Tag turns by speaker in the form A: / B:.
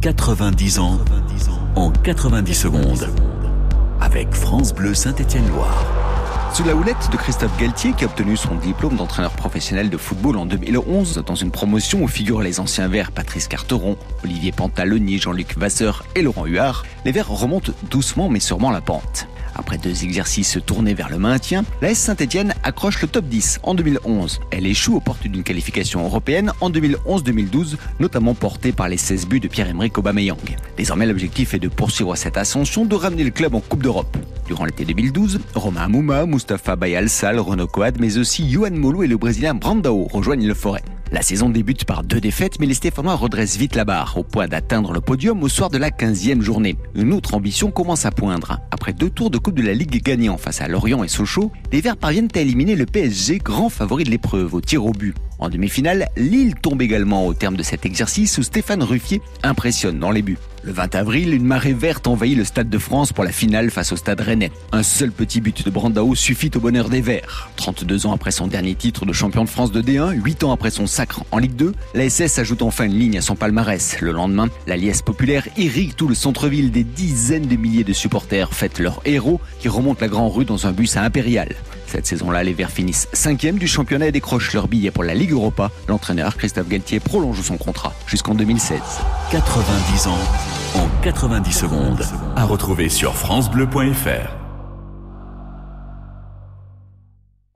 A: 90 ans en 90 secondes. Avec France Bleu Saint-Étienne-Loire.
B: Sous la houlette de Christophe Galtier, qui a obtenu son diplôme d'entraîneur professionnel de football en 2011, dans une promotion où figurent les anciens Verts Patrice Carteron, Olivier Pantaloni, Jean-Luc Vasseur et Laurent Huard, les Verts remontent doucement mais sûrement la pente. Après deux exercices tournés vers le maintien, la S Saint-Etienne accroche le top 10 en 2011. Elle échoue aux portes d'une qualification européenne en 2011-2012, notamment portée par les 16 buts de Pierre-Emerick Aubameyang. Désormais, l'objectif est de poursuivre cette ascension, de ramener le club en Coupe d'Europe. Durant l'été 2012, Romain Amouma, Mustapha Bayalsal, Renaud Coad, mais aussi Johan Molo et le Brésilien Brandao rejoignent le Forêt. La saison débute par deux défaites, mais les Stéphanois redressent vite la barre, au point d'atteindre le podium au soir de la 15e journée. Une autre ambition commence à poindre. Après deux tours de Coupe de la Ligue gagnants face à Lorient et Sochaux, les Verts parviennent à éliminer le PSG, grand favori de l'épreuve, au tir au but. En demi-finale, Lille tombe également au terme de cet exercice où Stéphane Ruffier impressionne dans les buts. Le 20 avril, une marée verte envahit le Stade de France pour la finale face au Stade Rennais. Un seul petit but de Brandao suffit au bonheur des Verts. 32 ans après son dernier titre de champion de France de D1, 8 ans après son sacre en Ligue 2, la SS ajoute enfin une ligne à son palmarès. Le lendemain, la liesse populaire irrigue tout le centre-ville. Des dizaines de milliers de supporters fêtent leur héros qui remontent la Grand Rue dans un bus à Impérial. Cette saison-là, les Verts finissent cinquième du championnat et décrochent leur billet pour la Ligue Europa. L'entraîneur Christophe Galtier prolonge son contrat jusqu'en 2016.
A: 90 ans en 90 secondes. À retrouver sur FranceBleu.fr.